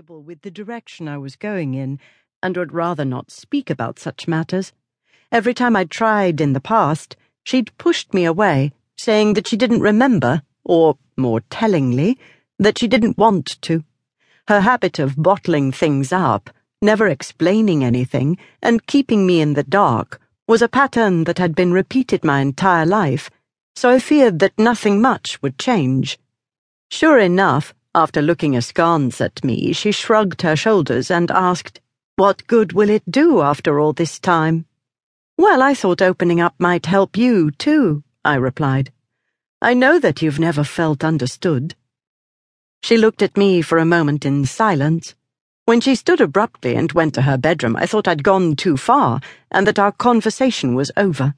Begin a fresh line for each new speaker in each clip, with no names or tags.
uncomfortable with the direction I was going in and would rather not speak about such matters. Every time I tried in the past, she'd pushed me away, saying that she didn't remember, or, more tellingly, that she didn't want to. Her habit of bottling things up, never explaining anything, and keeping me in the dark was a pattern that had been repeated my entire life, so I feared that nothing much would change. Sure enough, after looking askance at me, she shrugged her shoulders and asked, What good will it do after all this time? Well, I thought opening up might help you, too, I replied. I know that you've never felt understood. She looked at me for a moment in silence. When she stood abruptly and went to her bedroom, I thought I'd gone too far and that our conversation was over.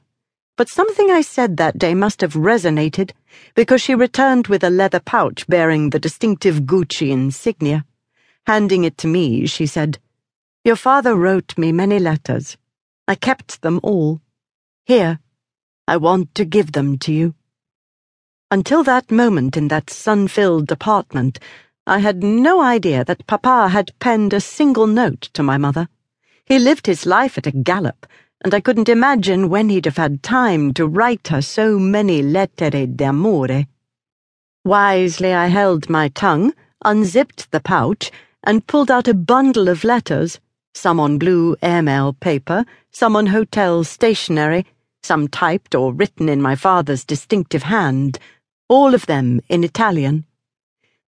But something I said that day must have resonated, because she returned with a leather pouch bearing the distinctive Gucci insignia. Handing it to me, she said, Your father wrote me many letters. I kept them all. Here, I want to give them to you. Until that moment in that sun filled apartment, I had no idea that Papa had penned a single note to my mother. He lived his life at a gallop and I couldn't imagine when he'd have had time to write her so many lettere d'amore. Wisely, I held my tongue, unzipped the pouch, and pulled out a bundle of letters, some on blue airmail paper, some on hotel stationery, some typed or written in my father's distinctive hand, all of them in Italian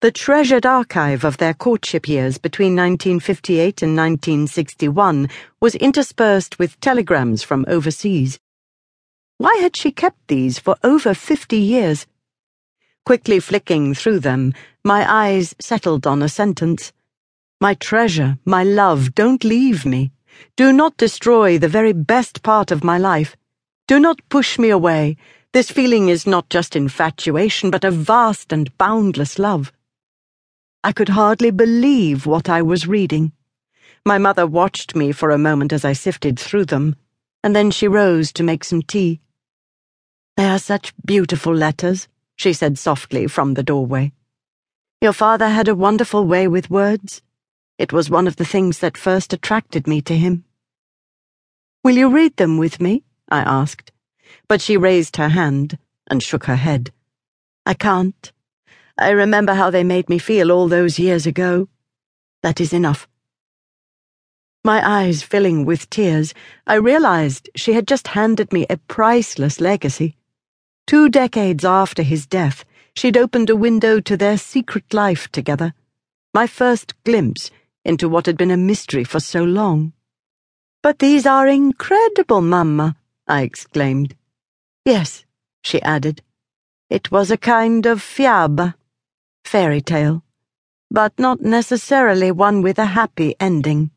the treasured archive of their courtship years between 1958 and 1961 was interspersed with telegrams from overseas. Why had she kept these for over 50 years? Quickly flicking through them, my eyes settled on a sentence. My treasure, my love, don't leave me. Do not destroy the very best part of my life. Do not push me away. This feeling is not just infatuation, but a vast and boundless love. I could hardly believe what I was reading. My mother watched me for a moment as I sifted through them, and then she rose to make some tea. They are such beautiful letters, she said softly from the doorway. Your father had a wonderful way with words. It was one of the things that first attracted me to him. Will you read them with me? I asked, but she raised her hand and shook her head. I can't. I remember how they made me feel all those years ago. That is enough. My eyes filling with tears, I realized she had just handed me a priceless legacy. Two decades after his death, she'd opened a window to their secret life together. My first glimpse into what had been a mystery for so long. But these are incredible, Mamma, I exclaimed. Yes, she added. It was a kind of fiaba fairy tale, but not necessarily one with a happy ending.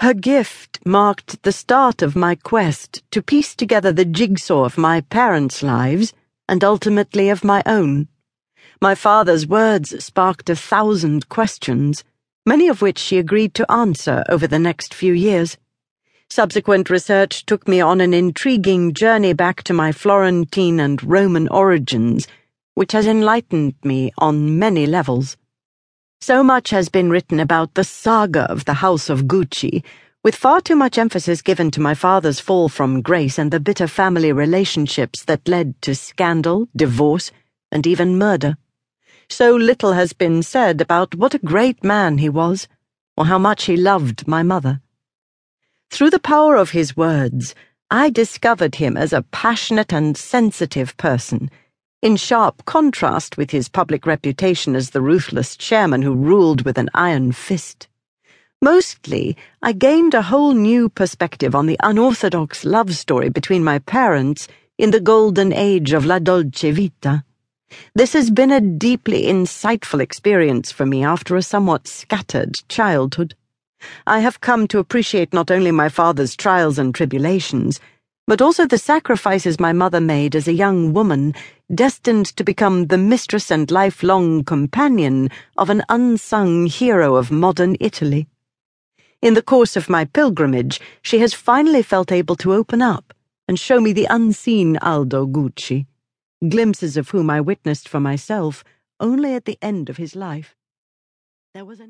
Her gift marked the start of my quest to piece together the jigsaw of my parents' lives and ultimately of my own. My father's words sparked a thousand questions, many of which she agreed to answer over the next few years. Subsequent research took me on an intriguing journey back to my Florentine and Roman origins which has enlightened me on many levels. So much has been written about the saga of the House of Gucci, with far too much emphasis given to my father's fall from grace and the bitter family relationships that led to scandal, divorce, and even murder. So little has been said about what a great man he was, or how much he loved my mother. Through the power of his words, I discovered him as a passionate and sensitive person in sharp contrast with his public reputation as the ruthless chairman who ruled with an iron fist. Mostly, I gained a whole new perspective on the unorthodox love story between my parents in the golden age of La Dolce Vita. This has been a deeply insightful experience for me after a somewhat scattered childhood. I have come to appreciate not only my father's trials and tribulations, but also the sacrifices my mother made as a young woman, destined to become the mistress and lifelong companion of an unsung hero of modern Italy. In the course of my pilgrimage, she has finally felt able to open up and show me the unseen Aldo Gucci, glimpses of whom I witnessed for myself only at the end of his life. There was a